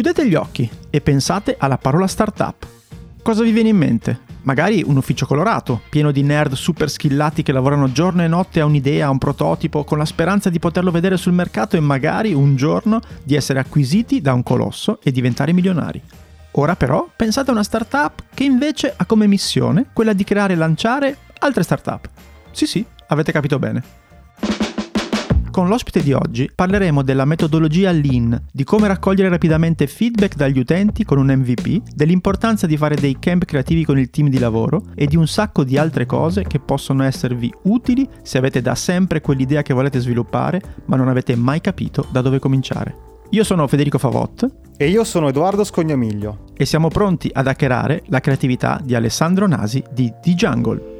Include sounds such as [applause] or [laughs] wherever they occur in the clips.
Chiudete gli occhi e pensate alla parola startup. Cosa vi viene in mente? Magari un ufficio colorato, pieno di nerd super skillati che lavorano giorno e notte a un'idea, a un prototipo, con la speranza di poterlo vedere sul mercato e magari un giorno di essere acquisiti da un colosso e diventare milionari. Ora però pensate a una startup che invece ha come missione quella di creare e lanciare altre startup. Sì sì, avete capito bene. Con l'ospite di oggi parleremo della metodologia Lean, di come raccogliere rapidamente feedback dagli utenti con un MVP, dell'importanza di fare dei camp creativi con il team di lavoro e di un sacco di altre cose che possono esservi utili se avete da sempre quell'idea che volete sviluppare ma non avete mai capito da dove cominciare. Io sono Federico Favot. E io sono Edoardo Scognamiglio. E siamo pronti ad hackerare la creatività di Alessandro Nasi di The Jungle.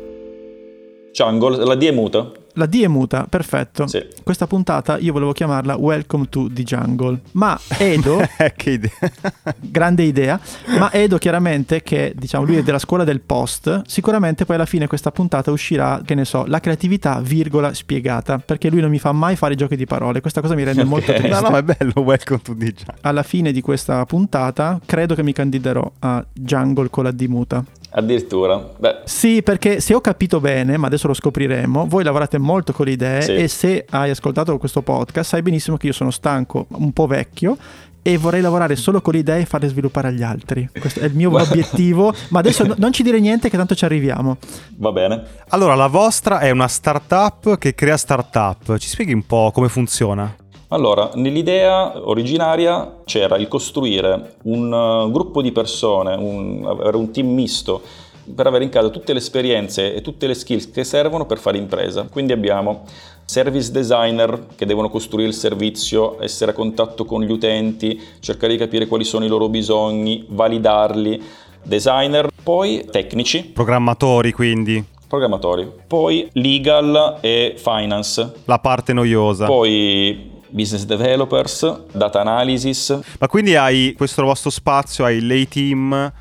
Jungle, la D è muta. La D è muta, perfetto. Sì. Questa puntata io volevo chiamarla Welcome to the Jungle. Ma Edo, [laughs] che idea. [laughs] grande idea, ma Edo chiaramente che diciamo lui è della scuola del post, sicuramente poi alla fine questa puntata uscirà, che ne so, la creatività virgola spiegata, perché lui non mi fa mai fare giochi di parole, questa cosa mi rende molto Ok. triste. No, no, è bello, welcome to the jungle. Alla fine di questa puntata credo che mi candiderò a Jungle con la D muta. Addirittura. Beh, Sì, perché se ho capito bene, ma adesso lo scopriremo, voi lavorate molto con le idee Sì. e se hai ascoltato questo podcast sai benissimo che io sono stanco, un po' vecchio e vorrei lavorare solo con le idee e farle sviluppare agli altri. Questo è il mio [laughs] obiettivo, ma adesso no- non ci dire niente che tanto ci arriviamo. va bene. Allora, la vostra è una startup che crea startup. Ci spieghi un po' come funziona? Allora, nell'idea originaria c'era il costruire un uh, gruppo di persone, un, avere un team misto per avere in casa tutte le esperienze e tutte le skills che servono per fare impresa. Quindi abbiamo service designer che devono costruire il servizio, essere a contatto con gli utenti, cercare di capire quali sono i loro bisogni, validarli, designer, poi tecnici, Programmatori, quindi. programmatori, poi legal e finance, La parte noiosa. poi business developers, data analysis. Ma quindi hai questo vostro spazio, hai lei team,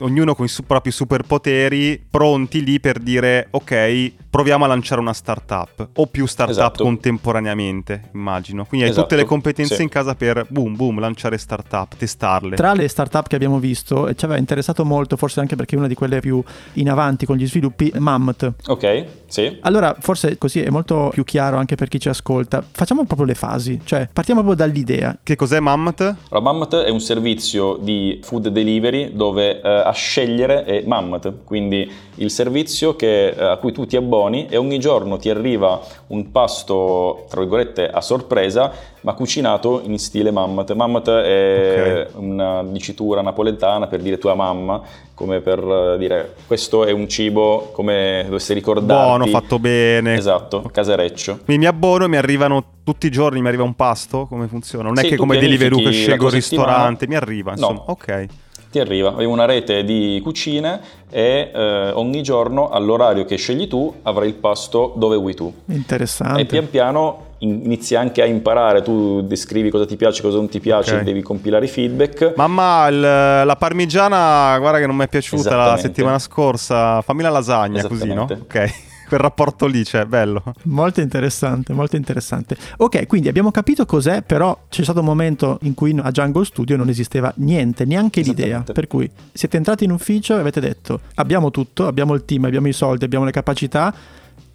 ognuno con i su- propri superpoteri, pronti lì per dire ok, proviamo a lanciare una startup o più startup Esatto. contemporaneamente, immagino. Quindi hai Esatto, tutte le competenze sì. in casa per boom boom lanciare startup, testarle. Tra le startup che abbiamo visto, e ci aveva interessato molto, forse anche perché è una di quelle più in avanti con gli sviluppi, Mammoth. Ok, sì. Allora, forse così è molto più chiaro anche per chi ci ascolta. Facciamo proprio le fasi, cioè partiamo proprio dall'idea. Che cos'è Mammoth? Allora, Mammoth è un servizio di food delivery dove eh, a scegliere è Mammoth, quindi il servizio che, eh, a cui tu ti abboni e ogni giorno ti arriva un pasto, tra virgolette, a sorpresa, ma cucinato in stile Mammoth. Mammoth è una dicitura napoletana per dire tua mamma, come per eh, dire questo è un cibo come dovessi ricordarti. Buono, fatto bene. Esatto, casereccio. Quindi mi abbono e mi arrivano tutti i giorni, mi arriva un pasto? Come funziona? Non è Sì, che tu come Deliveroo che scelgo il ristorante, mi arriva, insomma. No. Ok. Ti arriva, abbiamo una rete di cucine e eh, ogni giorno all'orario che scegli tu avrai il pasto dove vuoi tu. Interessante. E pian piano in- inizi anche a imparare, tu descrivi cosa ti piace, cosa non ti piace, Ok. devi compilare i feedback. Mamma, il- la parmigiana, guarda che non mi è piaciuta la settimana scorsa. Fammi la lasagna così, no? Ok. Quel rapporto lì c'è, bello. Molto interessante, molto interessante. Ok, quindi abbiamo capito cos'è, però c'è stato un momento in cui a Jungle Studio non esisteva niente, neanche l'idea. Per cui siete entrati in ufficio e avete detto abbiamo tutto, abbiamo il team, abbiamo i soldi, abbiamo le capacità,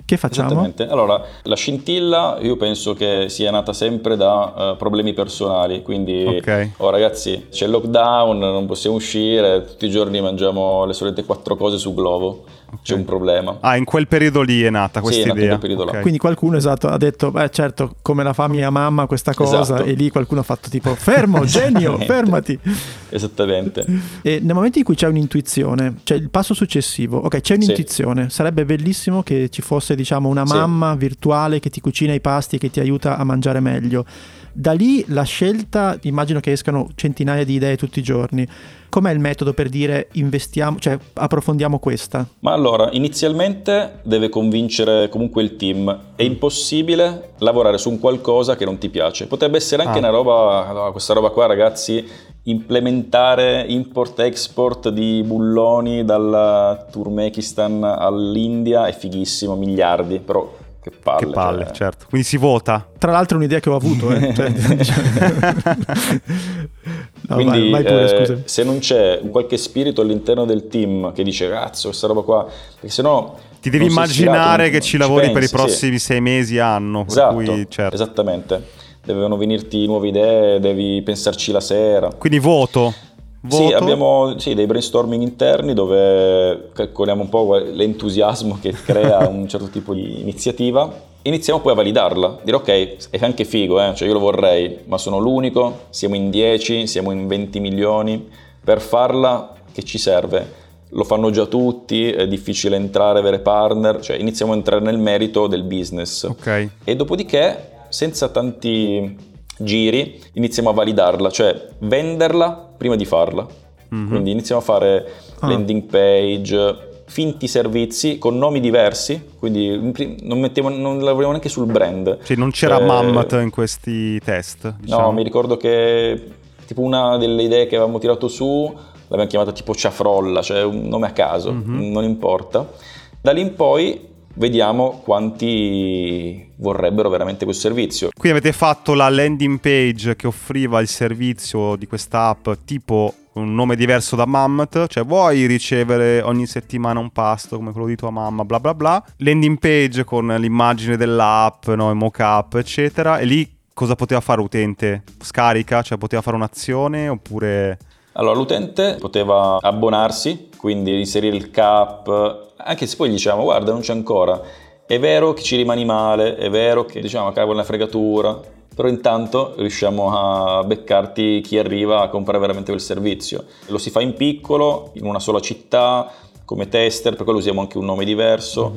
che facciamo? Esattamente. Allora, la scintilla io penso che sia nata sempre da eh, problemi personali, quindi Ok. oh ragazzi c'è il lockdown, non possiamo uscire, tutti i giorni mangiamo le solite quattro cose su Glovo, c'è un problema. Ah, in quel periodo lì è nata Sì, questa in idea. quel periodo là. Ok. Quindi qualcuno esatto ha detto, beh certo, come la fa mia mamma questa cosa, Esatto. e lì qualcuno ha fatto tipo, fermo, [laughs] genio, fermati. Esattamente. E nel momento in cui c'è un'intuizione, c'è il passo successivo, ok, c'è un'intuizione, sarebbe bellissimo che ci fosse diciamo una Sì. mamma virtuale che ti cucina i pasti e che ti aiuta a mangiare meglio. Da lì la scelta, immagino che escano centinaia di idee tutti i giorni. Com'è il metodo per dire investiamo, cioè approfondiamo questa? Ma allora, inizialmente deve convincere comunque il team. È impossibile lavorare su un qualcosa che non ti piace. Potrebbe essere anche Ah. una roba, questa roba qua ragazzi, implementare import-export di bulloni dal Turkmenistan all'India è fighissimo, miliardi, però che palle. Che palle, cioè. certo. Quindi si vota. Tra l'altro è un'idea che ho avuto, eh. [laughs] cioè, [laughs] No, Quindi vai, vai pure, eh, se non c'è qualche spirito all'interno del team che dice cazzo questa roba qua, perché sennò Ti devi immaginare ispirato, che ci lavori per i pensi, sì. prossimi sei mesi, anno. Per Esatto, cui, certo. esattamente. Devono venirti nuove idee, devi pensarci la sera. Quindi voto. Voto. Sì, abbiamo sì, dei brainstorming interni dove calcoliamo un po' l'entusiasmo che crea un certo tipo di iniziativa. Iniziamo poi a validarla, dire ok, è anche figo, eh, cioè io lo vorrei, ma sono l'unico, siamo in 10, siamo in 20 milioni, per farla che ci serve? Lo fanno già tutti, è difficile entrare, avere partner, cioè iniziamo a entrare nel merito del business. Ok. E dopodiché, senza tanti giri, iniziamo a validarla, cioè venderla prima di farla. Quindi iniziamo a fare Ah. landing page, finti servizi con nomi diversi, quindi non, mettiamo, non lavoriamo neanche sul brand. Sì, non c'era Cioè, Mammoth in questi test. diciamo. No, mi ricordo che tipo una delle idee che avevamo tirato su l'abbiamo chiamata tipo Ciafrolla, cioè un nome a caso, Mhm. non importa. Da lì in poi vediamo quanti vorrebbero veramente questo servizio. Qui avete fatto la landing page che offriva il servizio di questa app tipo un nome diverso da Mammoth, cioè vuoi ricevere ogni settimana un pasto come quello di tua mamma, bla bla bla. Landing page con l'immagine dell'app, no, il mock-up, eccetera. E lì cosa poteva fare l'utente? Scarica? Cioè poteva fare un'azione oppure... Allora, l'utente poteva abbonarsi, quindi inserire il cap, anche se poi gli diciamo guarda non c'è ancora, è vero che ci rimani male, è vero che diciamo cavolo una fregatura, però intanto riusciamo a beccarti chi arriva a comprare veramente quel servizio. Lo si fa in piccolo, in una sola città, come tester, per quello usiamo anche un nome diverso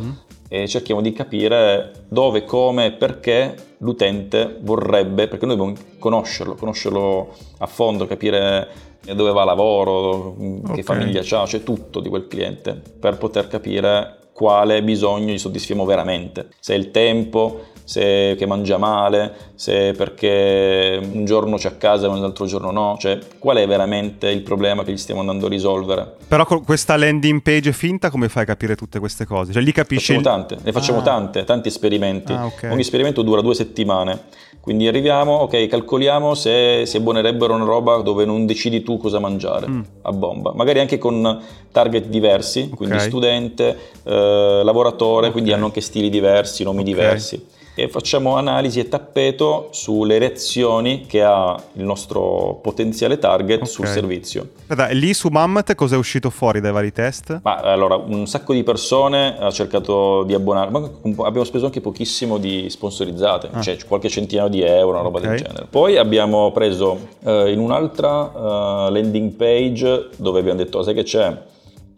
e cerchiamo di capire dove, come e perché l'utente vorrebbe, perché noi dobbiamo conoscerlo, conoscerlo a fondo, capire dove va a lavoro, che Ok. famiglia ha, cioè tutto di quel cliente, per poter capire quale bisogno gli soddisfiamo veramente. Se è il tempo, se che mangia male, se perché un giorno c'è a casa e l'altro giorno no, cioè qual è veramente il problema che gli stiamo andando a risolvere. Però con questa landing page finta come fai a capire tutte queste cose? Cioè lì capisci... Facciamo tante, ne facciamo Ah. tante, tanti esperimenti. Ah, ok. Ogni esperimento dura due settimane. Quindi arriviamo, ok, calcoliamo se si abbonerebbero una roba dove non decidi tu cosa mangiare Mm. a bomba. Magari anche con target diversi, quindi Ok. studente, eh, lavoratore, quindi Ok. hanno anche stili diversi, nomi diversi. E facciamo analisi e tappeto sulle reazioni che ha il nostro potenziale target Ok. sul servizio. Aspetta, lì su Mammoth cosa è uscito fuori dai vari test? Ma allora, un sacco di persone ha cercato di abbonare, ma abbiamo speso anche pochissimo di sponsorizzate, Ah. cioè qualche centinaio di euro, una roba Ok. del genere. Poi abbiamo preso eh, in un'altra eh, landing page dove abbiamo detto, sai che c'è?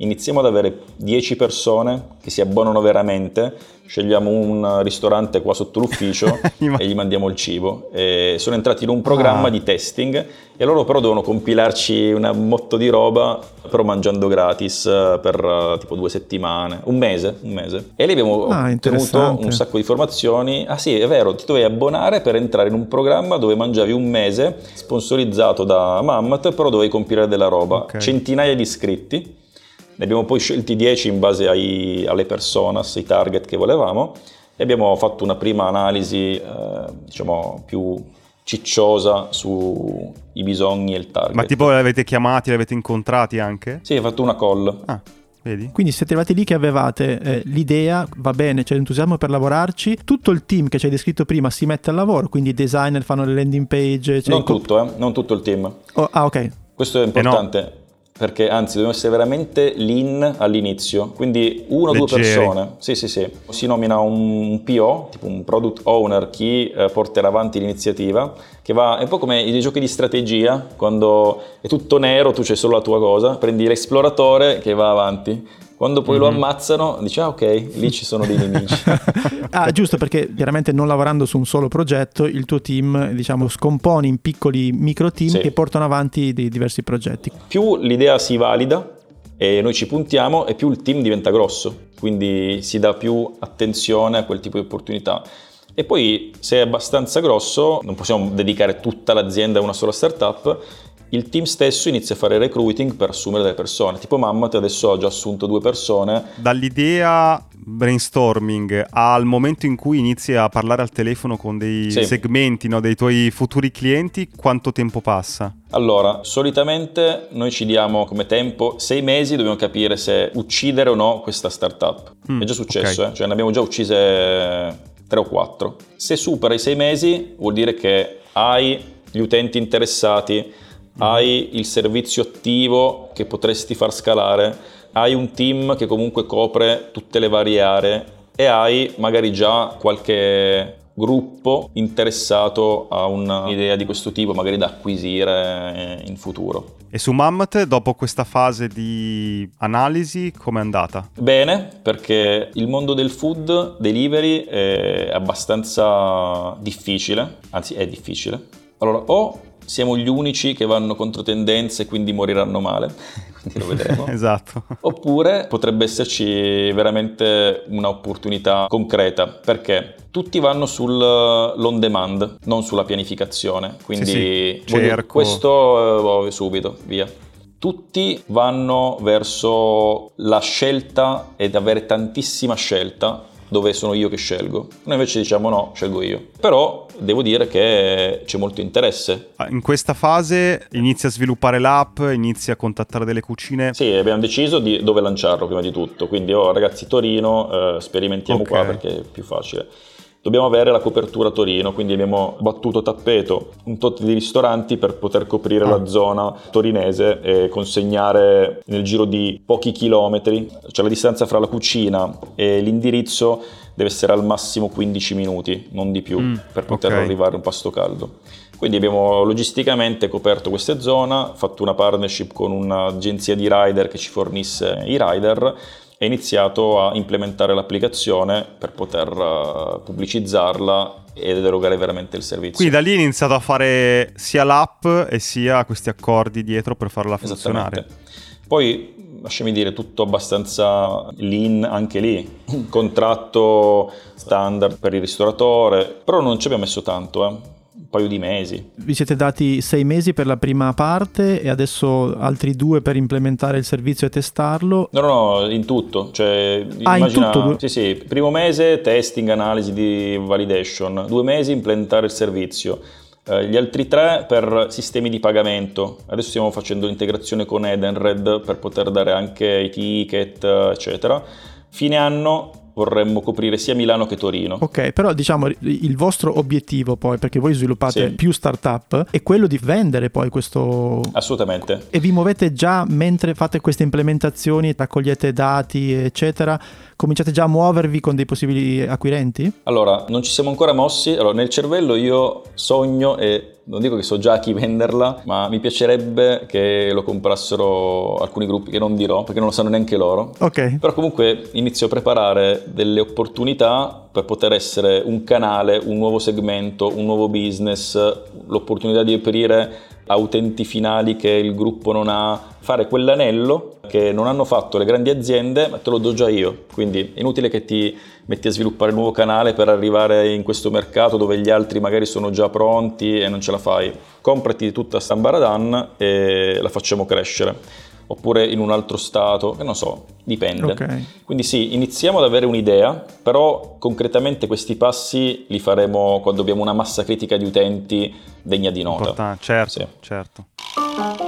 Iniziamo ad avere 10 persone che si abbonano veramente, scegliamo un ristorante qua sotto l'ufficio [laughs] e gli mandiamo il cibo. E sono entrati in un programma Ah. di testing e loro però devono compilarci un motto di roba, però mangiando gratis eh, per eh, tipo due settimane, un mese, un mese. E lì abbiamo Ah, ottenuto un sacco di informazioni. Ah sì, è vero, ti dovevi abbonare per entrare in un programma dove mangiavi un mese, sponsorizzato da Mammoth, però dovevi compilare della roba. Ok. Centinaia di iscritti. Ne abbiamo poi scelti 10 in base ai- alle personas, ai target che volevamo e abbiamo fatto una prima analisi, eh, diciamo, più cicciosa sui bisogni e il target. Ma tipo li avete chiamati, li avete incontrati anche? Sì, hai fatto una call. Ah, vedi? Quindi siete arrivati lì che avevate eh, l'idea, va bene, c'è l'entusiasmo per lavorarci, tutto il team che ci hai descritto prima si mette al lavoro, quindi i designer fanno le landing page. cioè Non tutto, eh, non tutto il team. Oh, ah, ok. Questo è no. Perché anzi dobbiamo essere veramente lean all'inizio, quindi una o due persone. Sì, sì, sì. Si nomina un PO, tipo un product owner, chi eh, porterà avanti l'iniziativa, che va, è un po' come i giochi di strategia, quando è tutto nero, tu c'è solo la tua cosa, prendi l'esploratore che va avanti. Quando poi Mhm. lo ammazzano, dici, ah ok, lì ci sono dei nemici. [laughs] Ah, giusto perché chiaramente non lavorando su un solo progetto, il tuo team, diciamo, scompone in piccoli micro team Sì. che portano avanti dei diversi progetti. più l'idea si valida e noi ci puntiamo e più il team diventa grosso, quindi si dà più attenzione a quel tipo di opportunità. E poi se è abbastanza grosso, non possiamo dedicare tutta l'azienda a una sola startup il team stesso inizia a fare recruiting per assumere delle persone. Tipo Mammoth adesso ha già assunto due persone. Dall'idea brainstorming al momento in cui inizi a parlare al telefono con dei Sì. segmenti no, dei tuoi futuri clienti, quanto tempo passa? Allora, solitamente noi ci diamo come tempo sei mesi, dobbiamo capire se uccidere o no questa startup. Mm, È già successo, ok. eh? cioè ne abbiamo già uccise tre o quattro. Se supera i sei mesi vuol dire che hai gli utenti interessati, hai il servizio attivo che potresti far scalare, hai un team che comunque copre tutte le varie aree e hai magari già qualche gruppo interessato a un'idea di questo tipo, magari da acquisire in futuro. E su Mammoth, dopo questa fase di analisi, com'è andata? Bene, perché il mondo del food delivery è abbastanza difficile, anzi è difficile. Allora, o siamo gli unici che vanno contro tendenze e quindi moriranno male, [laughs] quindi lo vedremo. [laughs] esatto. Oppure potrebbe esserci veramente un'opportunità concreta, perché tutti vanno sull'on demand, non sulla pianificazione. Quindi Sì, sì, voglio- questo eh, subito, via. Tutti vanno verso la scelta ed avere tantissima scelta dove sono io che scelgo. Noi invece diciamo no, scelgo io. Però devo dire che c'è molto interesse. Ah, In questa fase inizi a sviluppare l'app, inizi a contattare delle cucine. Sì, abbiamo deciso di dove lanciarlo prima di tutto, quindi oh ragazzi Torino, eh, sperimentiamo Ok. qua perché è più facile. Dobbiamo avere la copertura a Torino, quindi abbiamo battuto tappeto un tot di ristoranti per poter coprire Ah. la zona torinese e consegnare nel giro di pochi chilometri, cioè la distanza fra la cucina e l'indirizzo deve essere al massimo 15 minuti, non di più, Mm, per poter ok. arrivare a un pasto caldo. Quindi abbiamo logisticamente coperto queste zone, fatto una partnership con un'agenzia di rider che ci fornisse i rider e iniziato a implementare l'applicazione per poter eh, pubblicizzarla ed erogare veramente il servizio. Quindi da lì hai iniziato a fare sia l'app e sia questi accordi dietro per farla funzionare. Poi, lasciami dire, tutto abbastanza lean anche lì. Contratto standard per il ristoratore, però non ci abbiamo messo tanto, eh. Un paio di mesi. Vi siete dati sei mesi per la prima parte e adesso altri due per implementare il servizio e testarlo. No, no, no, in tutto. Cioè, Ah, in immagina- tutto? Sì, sì, primo mese testing, analisi di validation, due mesi implementare il servizio, Eh, gli altri tre per sistemi di pagamento. Adesso stiamo facendo l'integrazione con Edenred per poter dare anche i ticket, eccetera. Fine anno vorremmo coprire sia Milano che Torino. Ok, però diciamo il vostro obiettivo poi, perché voi sviluppate Sì. più startup, è quello di vendere poi questo... Assolutamente. E vi muovete già mentre fate queste implementazioni, raccogliete dati, eccetera, cominciate già a muovervi con dei possibili acquirenti? Allora, non ci siamo ancora mossi. Allora, nel cervello io sogno e non dico che so già a chi venderla, ma mi piacerebbe che lo comprassero alcuni gruppi che non dirò perché non lo sanno neanche loro. Ok, Però comunque inizio a preparare delle opportunità per poter essere un canale, un nuovo segmento, un nuovo business, l'opportunità di aprire a utenti finali che il gruppo non ha, fare quell'anello che non hanno fatto le grandi aziende, ma te lo do già io. Quindi è inutile che ti metti a sviluppare un nuovo canale per arrivare in questo mercato dove gli altri magari sono già pronti e non ce la fai. Comprati tutta sta Baradan e la facciamo crescere. Oppure in un altro stato, che non so, dipende. ok. Quindi sì, iniziamo ad avere un'idea, però concretamente questi passi li faremo quando abbiamo una massa critica di utenti degna di nota. Importante, certo, Sì. certo.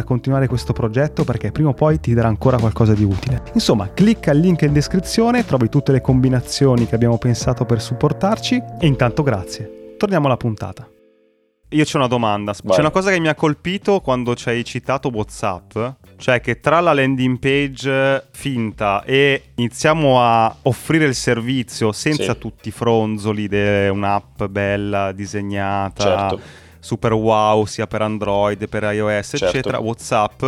far continuare questo progetto perché prima o poi ti darà ancora qualcosa di utile. Insomma, clicca il link in descrizione, trovi tutte le combinazioni che abbiamo pensato per supportarci e intanto grazie. Torniamo alla puntata. Io c'ho una domanda. Vai. C'è una cosa che mi ha colpito quando ci hai citato WhatsApp. Cioè che tra la landing page finta e iniziamo a offrire il servizio senza sì. tutti i fronzoli di un'app bella, disegnata, certo. Super wow, sia per Android, per iOS, certo. eccetera, WhatsApp,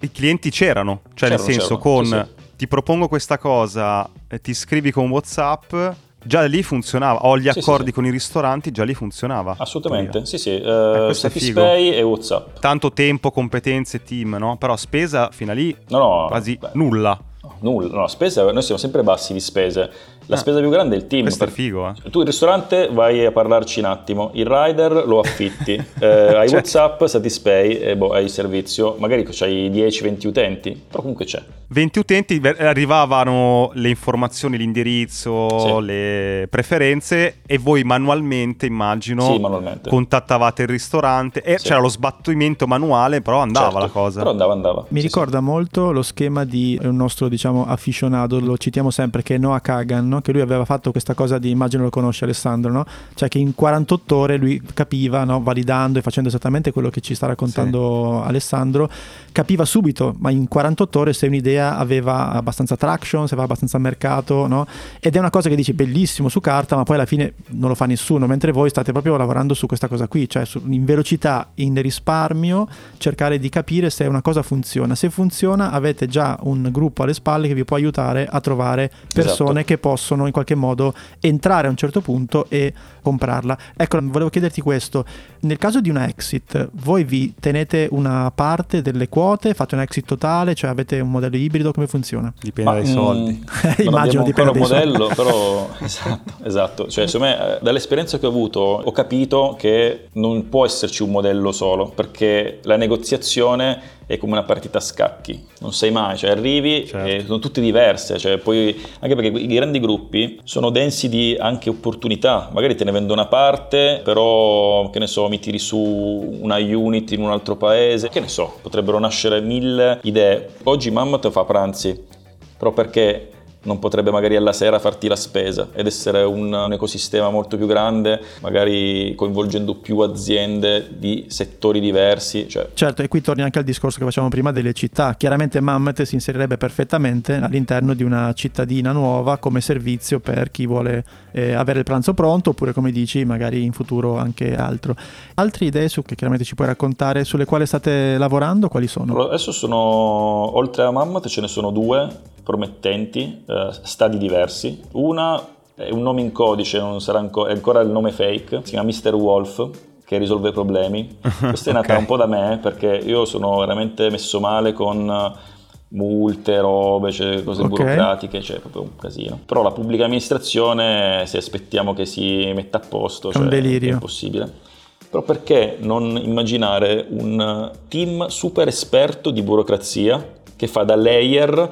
i clienti c'erano. Cioè c'erano, nel senso con sì, sì. ti propongo questa cosa, ti scrivi con WhatsApp Già lì funzionava, ho gli accordi sì, sì. con i ristoranti, già lì funzionava. Assolutamente, sì sì, uh, eh, Satispay e Whatsapp. Tanto tempo, competenze, team, no? Però spesa fino a lì no, no, quasi beh. nulla. Nulla, no, spesa, noi siamo sempre bassi di spese. La ah, spesa più grande è il team. Questo per... è figo, eh. Tu il ristorante vai a parlarci un attimo, il rider lo affitti, [laughs] eh, hai cioè... WhatsApp, Satispay e boh, hai il servizio, magari c'hai 10-20 utenti, però comunque c'è. 20 utenti, arrivavano le informazioni, l'indirizzo, sì. le preferenze e voi manualmente, immagino, sì, manualmente. contattavate il ristorante e sì. c'era lo sbattimento manuale, però andava certo, la cosa. Però andava, andava. Mi ricorda molto lo schema di un nostro, diciamo, afficionato, lo citiamo sempre, che è Noah Kagan, no? Che lui aveva fatto questa cosa di, immagino lo conosce Alessandro, no? cioè che in 48 ore lui capiva, no? validando e facendo esattamente quello che ci sta raccontando sì. Alessandro, capiva subito, ma in 48 ore se un'idea aveva abbastanza traction, se aveva abbastanza mercato, no? ed è una cosa che dici bellissimo su carta, ma poi alla fine non lo fa nessuno, mentre voi state proprio lavorando su questa cosa qui, cioè su, in velocità, in risparmio, cercare di capire se una cosa funziona. Se funziona avete già un gruppo alle spalle che vi può aiutare a trovare persone esatto. che possono possono in qualche modo entrare a un certo punto e comprarla. Ecco, volevo chiederti questo, nel caso di una exit, voi vi tenete una parte delle quote, fate un exit totale, cioè avete un modello ibrido, come funziona? Dipende Ma, dai soldi. [laughs] Mm, Immagino dipende dai modello, soldi. però [laughs] esatto, esatto. Cioè, secondo me, eh, dall'esperienza che ho avuto, ho capito che non può esserci un modello solo, perché la negoziazione è come una partita a scacchi, non sai mai, cioè arrivi certo. e sono tutte diverse, cioè poi, anche perché i grandi gruppi sono densi di anche opportunità, magari te ne vendo una parte, però che ne so, mi tiri su una unit in un altro paese, che ne so, potrebbero nascere mille idee. Oggi Mammoth fa pranzi, però perché non potrebbe magari alla sera farti la spesa ed essere un, un, ecosistema molto più grande, magari coinvolgendo più aziende di settori diversi. Cioè. Certo, e qui torni anche al discorso che facevamo prima delle città. Chiaramente Mammoth si inserirebbe perfettamente all'interno di una cittadina nuova come servizio per chi vuole eh, avere il pranzo pronto oppure come dici magari in futuro anche altro. Altre idee su che chiaramente ci puoi raccontare sulle quali state lavorando, quali sono? Adesso sono, oltre a Mammoth ce ne sono due promettenti, eh, stadi diversi. Una è un nome in codice, non sarà anco- è ancora il nome fake, si chiama Mr. Wolf, che risolve problemi. [laughs] Questa è nata okay. un po' da me perché io sono veramente messo male con multe, robe, cioè cose okay. burocratiche, cioè proprio un casino. Però la pubblica amministrazione, se aspettiamo che si metta a posto, è cioè, un delirio. È impossibile. Però perché non immaginare un team super esperto di burocrazia che fa da layer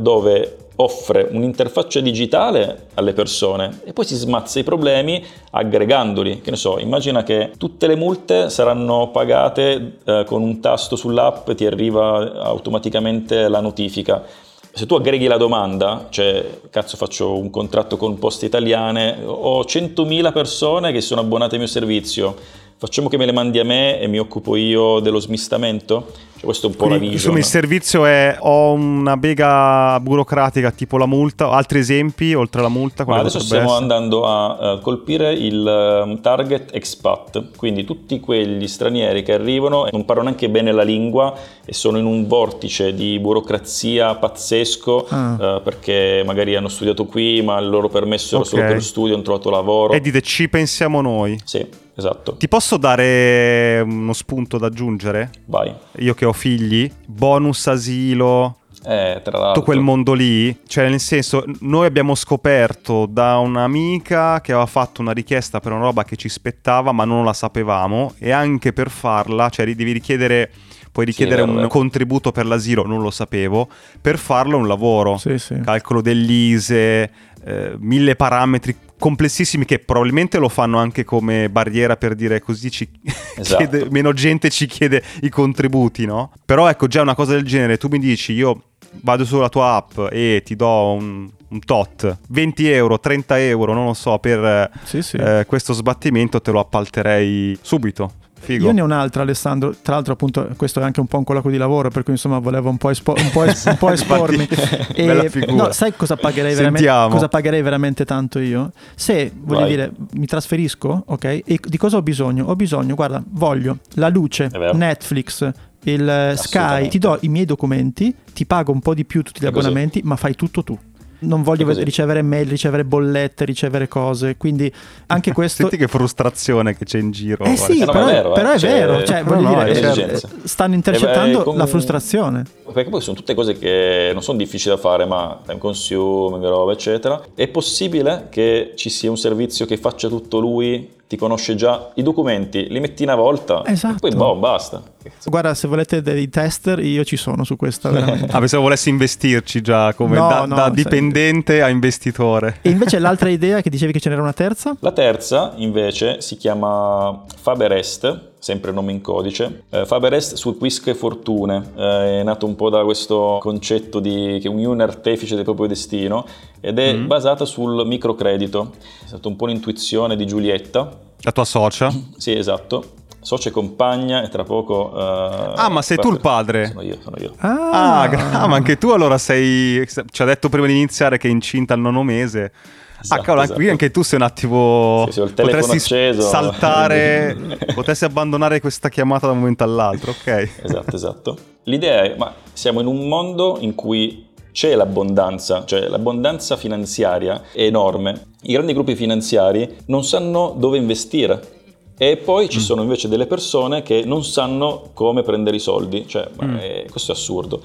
dove offre un'interfaccia digitale alle persone e poi si smazza i problemi aggregandoli. Che ne so, immagina che tutte le multe saranno pagate eh, con un tasto sull'app e ti arriva automaticamente la notifica. Se tu aggreghi la domanda, cioè cazzo faccio un contratto con Poste Italiane, ho 100.000 persone che sono abbonate al mio servizio, facciamo che me le mandi a me e mi occupo io dello smistamento? Cioè, questo è un po' Quindi, la vision. Insomma, il servizio è ho una bega burocratica tipo la multa, altri esempi oltre alla multa? Ma adesso stiamo essere? andando a uh, colpire il uh, target expat, quindi tutti quegli stranieri che arrivano e non parlano neanche bene la lingua e sono in un vortice di burocrazia pazzesco ah. uh, perché magari hanno studiato qui ma il loro permesso era okay. solo per lo studio, hanno trovato lavoro. E dite ci pensiamo noi. Sì. Esatto. Ti posso dare uno spunto da aggiungere? Vai. Io che ho figli, bonus asilo, eh, tra l'altro. tutto quel mondo lì, cioè nel senso, noi abbiamo scoperto da un'amica che aveva fatto una richiesta per una roba che ci spettava, ma non la sapevamo, e anche per farla, cioè devi richiedere puoi richiedere sì, un contributo per l'asilo, non lo sapevo, per farlo è un lavoro, sì, sì. calcolo dell'ISE, eh, mille parametri complessissimi che probabilmente lo fanno anche come barriera per dire così ci esatto. chiede, meno gente ci chiede i contributi, no? Però ecco già una cosa del genere, tu mi dici io vado sulla tua app e ti do un, un tot, 20 euro, 30 euro, non lo so, per sì, sì. Eh, questo sbattimento te lo appalterei subito. Figo. Io ne ho un'altra, Alessandro. Tra l'altro, appunto, questo è anche un po' un colloquio di lavoro, per cui insomma volevo un po', espo- un po', es- un po [laughs] espormi. e, no, sai cosa pagherei, veramente, cosa pagherei veramente tanto io? Se voglio Vai. dire, mi trasferisco, ok? E di cosa ho bisogno? Ho bisogno, guarda, voglio la luce, Netflix, il Sky, ti do i miei documenti, ti pago un po' di più tutti gli abbonamenti, ma fai tutto tu non voglio ricevere mail, ricevere bollette, ricevere cose. Quindi anche [laughs] questo. Senti che frustrazione che c'è in giro. Eh sì, però, è vero, però, è vero. Cioè, no, no, dire, certo. stanno intercettando con... la frustrazione. Perché poi sono tutte cose che non sono difficili da fare, ma time consuming, roba, eccetera. È possibile che ci sia un servizio che faccia tutto lui ti conosce già i documenti, li metti una volta esatto. e poi boh, basta. Guarda, se volete dei tester, io ci sono su questa. [laughs] ah, pensavo volessi investirci già come no, da, no, da dipendente sei... a investitore. E invece l'altra idea che dicevi che ce n'era una terza? La terza invece si chiama Faberest sempre nome in codice. Eh, Faberest su Quische Fortune, eh, è nato un po' da questo concetto di che ognuno è artefice del proprio destino ed è mm. basata sul microcredito. È stata un po' un'intuizione di Giulietta. La tua socia? sì, esatto socia e compagna e tra poco... Uh, ah, ma sei tu il padre? Sono io, sono io. Ah, ah, ma anche tu allora sei... Ci ha detto prima di iniziare che è incinta al nono mese. Esatto, ah, cavolo, esatto. qui anche tu sei un attimo. Sì, sì, potresti acceso. saltare, [laughs] potresti abbandonare questa chiamata da un momento all'altro, ok? Esatto, esatto. L'idea è: ma siamo in un mondo in cui c'è l'abbondanza, cioè l'abbondanza finanziaria è enorme. I grandi gruppi finanziari non sanno dove investire. E poi ci mm. sono invece delle persone che non sanno come prendere i soldi, cioè, mm. è, questo è assurdo.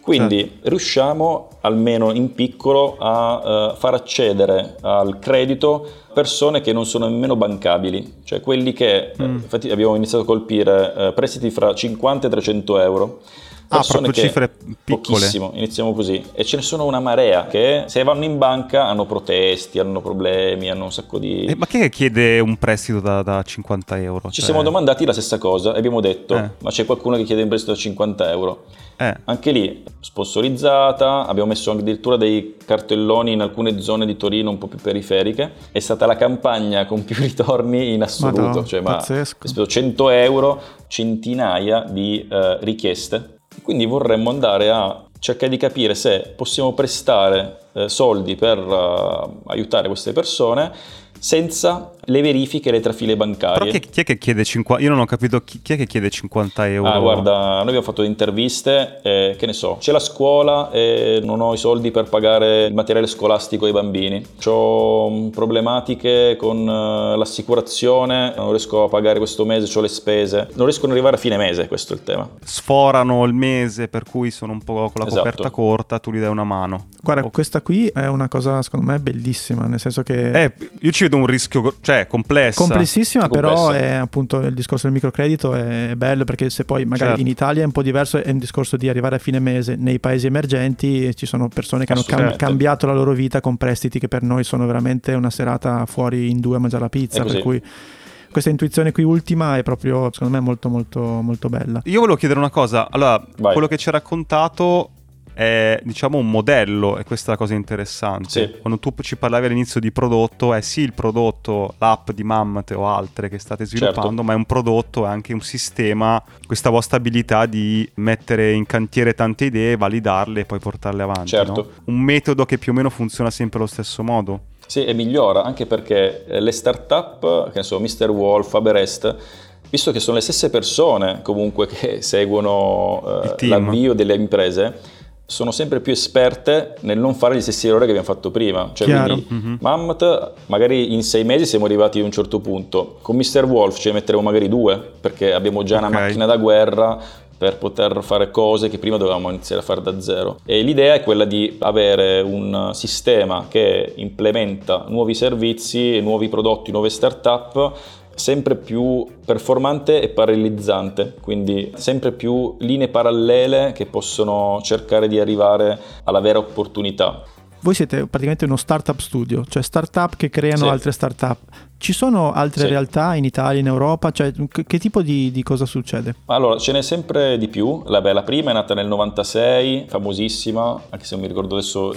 Quindi certo. riusciamo almeno in piccolo a uh, far accedere al credito persone che non sono nemmeno bancabili, cioè quelli che, mm. eh, infatti abbiamo iniziato a colpire uh, prestiti fra 50 e 300 euro. Ah, proprio cifre piccole. Pochissimo, iniziamo così. E ce ne sono una marea che se vanno in banca hanno protesti, hanno problemi, hanno un sacco di... Eh, ma chi chiede un prestito da, da 50 euro? Ci cioè... siamo domandati la stessa cosa e abbiamo detto, eh. ma c'è qualcuno che chiede un prestito da 50 euro? Eh. Anche lì, sponsorizzata, abbiamo messo addirittura dei cartelloni in alcune zone di Torino un po' più periferiche. È stata la campagna con più [laughs] ritorni in assoluto. Madonna, cioè, ma pazzesco. speso 100 euro, centinaia di uh, richieste quindi vorremmo andare a cercare di capire se possiamo prestare eh, soldi per uh, aiutare queste persone senza le verifiche e le trafile bancarie. Però chi, chi, è che chiede 50 Io non ho capito chi, chi, è che chiede 50 euro. Ah, guarda, noi abbiamo fatto interviste, e, che ne so, c'è la scuola e non ho i soldi per pagare il materiale scolastico ai bambini. Ho mm, problematiche con uh, l'assicurazione, non riesco a pagare questo mese, ho le spese. Non riescono ad arrivare a fine mese, questo è il tema. Sforano il mese, per cui sono un po' con la esatto. coperta corta, tu gli dai una mano. Guarda, okay. questa qui è una cosa secondo me bellissima, nel senso che... Eh, io ci vedo un rischio, cioè complessa. Complessissima, complessa. però è appunto il discorso del microcredito è bello perché se poi magari certo. in Italia è un po' diverso, è un discorso di arrivare a fine mese. Nei paesi emergenti ci sono persone che hanno cam- cambiato la loro vita con prestiti che per noi sono veramente una serata fuori in due a mangiare la pizza, per cui questa intuizione qui ultima è proprio secondo me molto molto molto bella. Io volevo chiedere una cosa, allora Vai. quello che ci ha raccontato è diciamo un modello e questa è la cosa interessante. Sì. Quando tu ci parlavi all'inizio di prodotto, è sì il prodotto, l'app di Mammoth o altre che state sviluppando, certo. ma è un prodotto, è anche un sistema, questa vostra abilità di mettere in cantiere tante idee, validarle e poi portarle avanti. Certo. No? Un metodo che più o meno funziona sempre allo stesso modo. Sì, e migliora anche perché eh, le start-up, che ne so, Mr. Wolf, Faberest, visto che sono le stesse persone comunque che seguono eh, l'avvio delle imprese, sono sempre più esperte nel non fare gli stessi errori che abbiamo fatto prima. Cioè, Chiaro. quindi mm-hmm. Mammoth, magari in sei mesi siamo arrivati a un certo punto. Con Mr. Wolf ci metteremo magari due, perché abbiamo già okay. una macchina da guerra per poter fare cose che prima dovevamo iniziare a fare da zero. E l'idea è quella di avere un sistema che implementa nuovi servizi, nuovi prodotti, nuove start-up sempre più performante e parallelizzante, quindi sempre più linee parallele che possono cercare di arrivare alla vera opportunità. voi siete praticamente uno startup studio, cioè startup che creano Sì. altre startup. Ci sono altre Sì. realtà in Italia, in Europa? Cioè, che, che tipo di, di cosa succede? Allora, ce n'è sempre di più. La, beh, la prima è nata nel 96, famosissima, anche se non mi ricordo adesso, [laughs]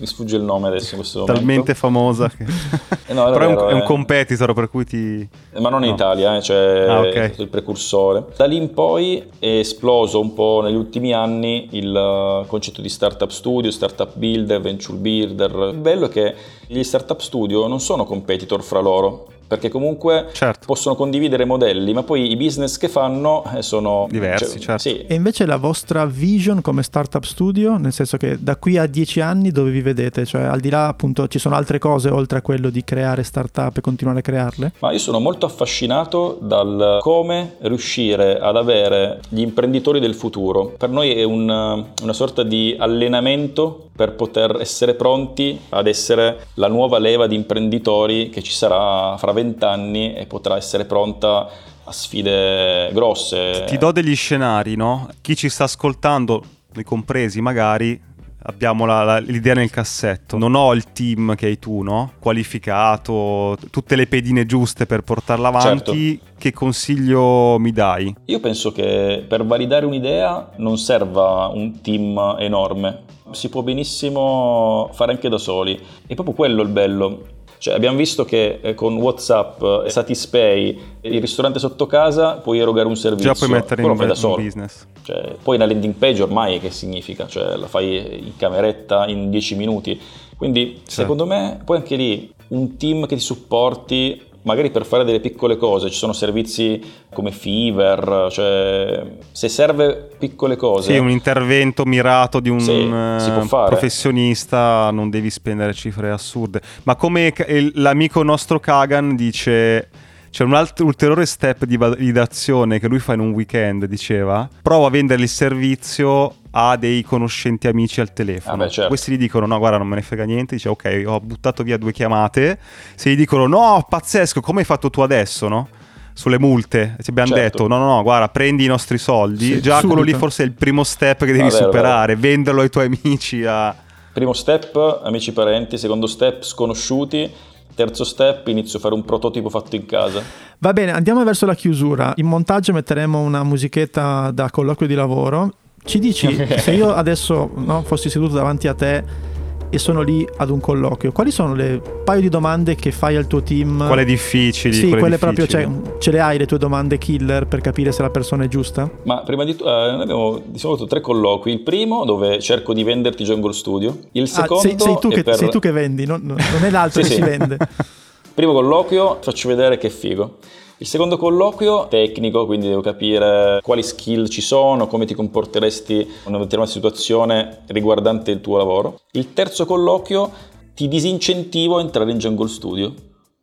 mi sfugge il nome adesso in questo momento. Talmente famosa che... [laughs] Eh no, è Però è un, vero, è un eh. competitor per cui ti... Ma non in No. Italia, eh, cioè Ah, ok. è stato il precursore. Da lì in poi è esploso un po' negli ultimi anni il uh, concetto di startup studio, startup builder, venture builder. Il bello è che gli startup studio non sono competitor fra loro, perché comunque Certo. possono condividere modelli, ma poi i business che fanno eh, sono Diversi, certo. Sì, E invece la vostra vision come startup studio, nel senso che da qui a dieci anni dove vi vedete? Cioè, al di là, appunto, ci sono altre cose oltre a quello di creare startup e continuare a crearle? Ma io sono molto affascinato dal come riuscire ad avere gli imprenditori del futuro. Per noi è un- una sorta di allenamento per poter essere pronti ad essere la nuova leva di imprenditori che ci sarà fra vent'anni e potrà essere pronta a sfide grosse. Ti do degli scenari, no? Chi ci sta ascoltando, noi compresi magari, abbiamo la- la- l'idea nel cassetto. Non ho il team che hai tu, no? Qualificato, tutte le pedine giuste per portarla avanti. Che consiglio mi dai? Io penso che per validare un'idea non serva un team enorme, si può benissimo fare anche da soli. È proprio quello il bello. Cioè, abbiamo visto che eh, con WhatsApp, eh, Satispay, il ristorante sotto casa puoi erogare un servizio. Già puoi mettere in da solo. business. Cioè, poi una landing page ormai che significa? Cioè, la fai in cameretta in 10 minuti. Quindi, secondo me, poi anche lì un team che ti supporti, magari per fare delle piccole cose, ci sono servizi come Fever, cioè se serve piccole cose. Sì, un intervento mirato di un Sì, eh, professionista non devi spendere cifre assurde. Ma come l'amico nostro Kagan dice, c'è un altro ulteriore step di validazione che lui fa in un weekend, diceva, prova a vendere il servizio a dei conoscenti amici al telefono. Ah, beh, certo. Questi gli dicono no, guarda, non me ne frega niente, dice ok, ho buttato via due chiamate. Se gli dicono no, pazzesco, come hai fatto tu adesso, no? Sulle multe, ci abbiamo Certo. detto no, no, no, guarda, prendi i nostri soldi. Sì, Già quello lì subito. forse è il primo step che devi Ah, vero, superare, venderlo ai tuoi amici a... Primo step, amici parenti, secondo step, sconosciuti. Terzo step, inizio a fare un prototipo fatto in casa. Va bene, andiamo verso la chiusura. In montaggio metteremo una musichetta da colloquio di lavoro. Ci dici, [laughs] se io adesso no, fossi seduto davanti a te e sono lì ad un colloquio, quali sono le paio di domande che fai al tuo team? Quelle difficili. Sì, quelle, proprio, difficili. cioè, ce le hai le tue domande killer per capire se la persona è giusta? Ma prima di tutto, eh, noi abbiamo di solito tre colloqui. Il primo, dove cerco di venderti Jungle Studio. Il Ah, secondo, sei, sei tu è che, per... sei tu che vendi, non, non è l'altro [laughs] Sì, che sì. si vende. [laughs] Primo colloquio, faccio vedere che figo. Il secondo colloquio, tecnico, quindi devo capire quali skill ci sono, come ti comporteresti in una determinata situazione riguardante il tuo lavoro. Il terzo colloquio, ti disincentivo a entrare in Jungle Studio.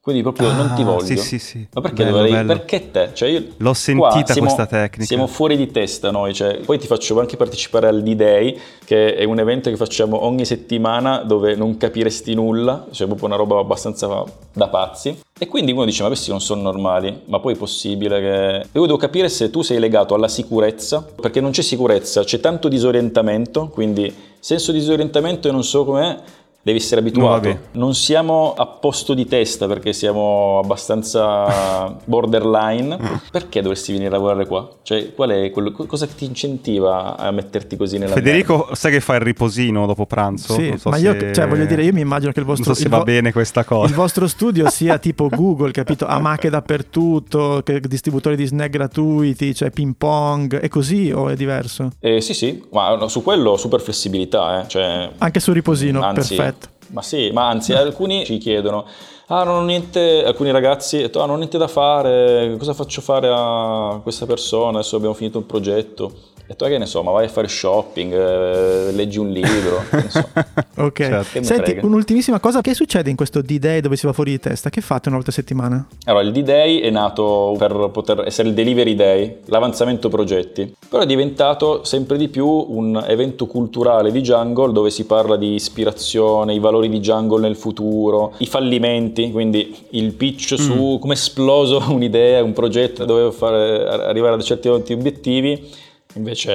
Quindi proprio non ti Ah, voglio. sì, sì, sì. Ma perché Bello, dovrei? bello. Perché te? Cioè io, L'ho sentita siamo- questa tecnica. Siamo fuori di testa noi, cioè, poi ti faccio anche partecipare al D-Day, che è un evento che facciamo ogni settimana dove non capiresti nulla, cioè proprio una roba abbastanza da pazzi. E quindi uno dice, ma questi non sono normali, ma poi è possibile che... Io devo capire se tu sei legato alla sicurezza, perché non c'è sicurezza, c'è tanto disorientamento, quindi senso di disorientamento e non so com'è, devi essere abituato. Nuovi. Non siamo a posto di testa perché siamo abbastanza [laughs] borderline. Perché dovresti venire a lavorare qua? Cioè, qual è quello, co- cosa ti incentiva a metterti così nella Federico, sai che fa il riposino dopo pranzo? Sì, Non so ma io, se- cioè, voglio dire, io mi immagino che il vostro, Non so se il va vo- bene questa il cosa. vostro [laughs] studio sia tipo Google, capito? Amache dappertutto, distributori di snack gratuiti, cioè ping pong, è così o è diverso? Eh, sì, sì, ma no, su quello super flessibilità, eh. cioè, Anche su riposino, Anzi, perfetto. Ma sì, ma anzi, alcuni ci chiedono, ah non ho niente, alcuni ragazzi, detto, ah non ho niente da fare, cosa faccio fare a questa persona, adesso abbiamo finito un progetto. Detto, ah, che ne so, ma vai a fare shopping, eh, leggi un libro. [laughs] Ok. Certo. Senti, un'ultimissima cosa, che succede in questo D-Day dove si va fuori di testa? Che fate una volta a settimana? Allora, il D-Day è nato per poter essere il Delivery Day, l'avanzamento progetti, però è diventato sempre di più un evento culturale di Jungle dove si parla di ispirazione, i valori di Jungle nel futuro, i fallimenti, quindi il pitch su come è esploso [laughs] un'idea, un progetto, dove fare, arrivare a certi obiettivi, invece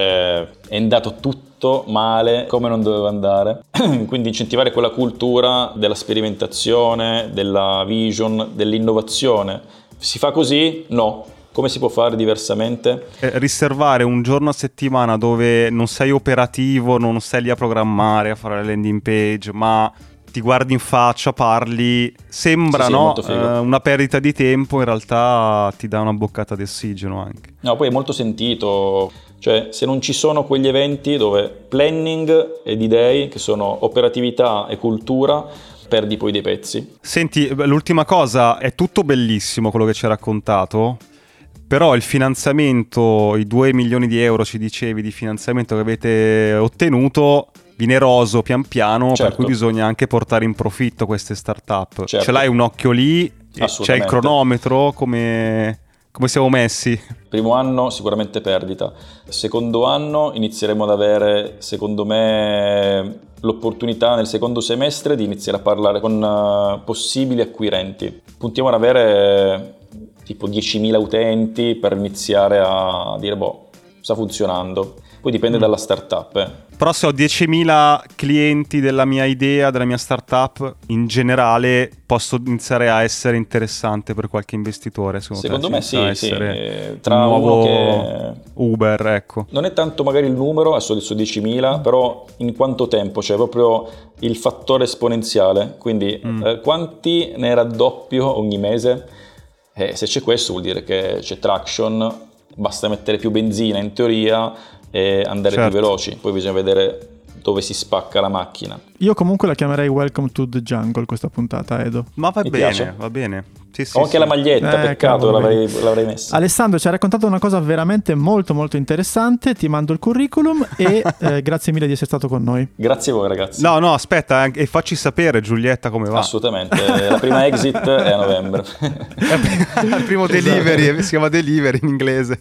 è andato tutto male come non doveva andare. [clears throat] Quindi incentivare quella cultura della sperimentazione, della vision, dell'innovazione. Si fa così? No. Come si può fare diversamente? Eh, riservare un giorno a settimana dove non sei operativo, non sei lì a programmare, a fare la landing page, ma ti guardi in faccia, parli, sembra Sì, no? Eh, una perdita di tempo, in realtà ti dà una boccata di ossigeno anche. No, poi è molto sentito, cioè se non ci sono quegli eventi dove planning ed idee, che sono operatività e cultura, perdi poi dei pezzi. Senti, l'ultima cosa, è tutto bellissimo quello che ci hai raccontato, però il finanziamento, i 2 milioni di euro ci dicevi di finanziamento che avete ottenuto, viene eroso pian piano, per Certo. cui bisogna anche portare in profitto queste startup. Certo. Ce l'hai un occhio lì, e c'è il cronometro, come, come siamo messi? Primo anno sicuramente perdita, secondo anno inizieremo ad avere, secondo me, l'opportunità nel secondo semestre di iniziare a parlare con eh, possibili acquirenti. Puntiamo ad avere tipo 10.000 utenti per iniziare a dire, boh, sta funzionando. Poi dipende dalla startup. eh. Però se ho 10.000 clienti della mia idea, della mia startup, in generale posso iniziare a essere interessante per qualche investitore. Secondo, me sì, sì, eh, tra nuovo che- Uber, ecco. Non è tanto magari il numero, adesso ho detto 10.000, però in quanto tempo, cioè proprio il fattore esponenziale, quindi Mm. eh, quanti ne raddoppio ogni mese? Eh, se c'è questo vuol dire che c'è traction, basta mettere più benzina in teoria e andare Certo. più veloci, poi bisogna vedere dove si spacca la macchina. Io comunque la chiamerei Welcome to the Jungle questa puntata, Edo. Ma va Mi bene, piace. va bene. Sì, sì, Ho anche sì. la maglietta, Eh, peccato, l'avrei, l'avrei messa. Alessandro ci ha raccontato una cosa veramente molto molto interessante, ti mando il curriculum e [laughs] eh, grazie mille di essere stato con noi. Grazie a voi ragazzi. No, no, aspetta, anche- e facci sapere Giulietta come va. Assolutamente, la prima exit è a novembre. [laughs] Il primo delivery, si chiama delivery in inglese.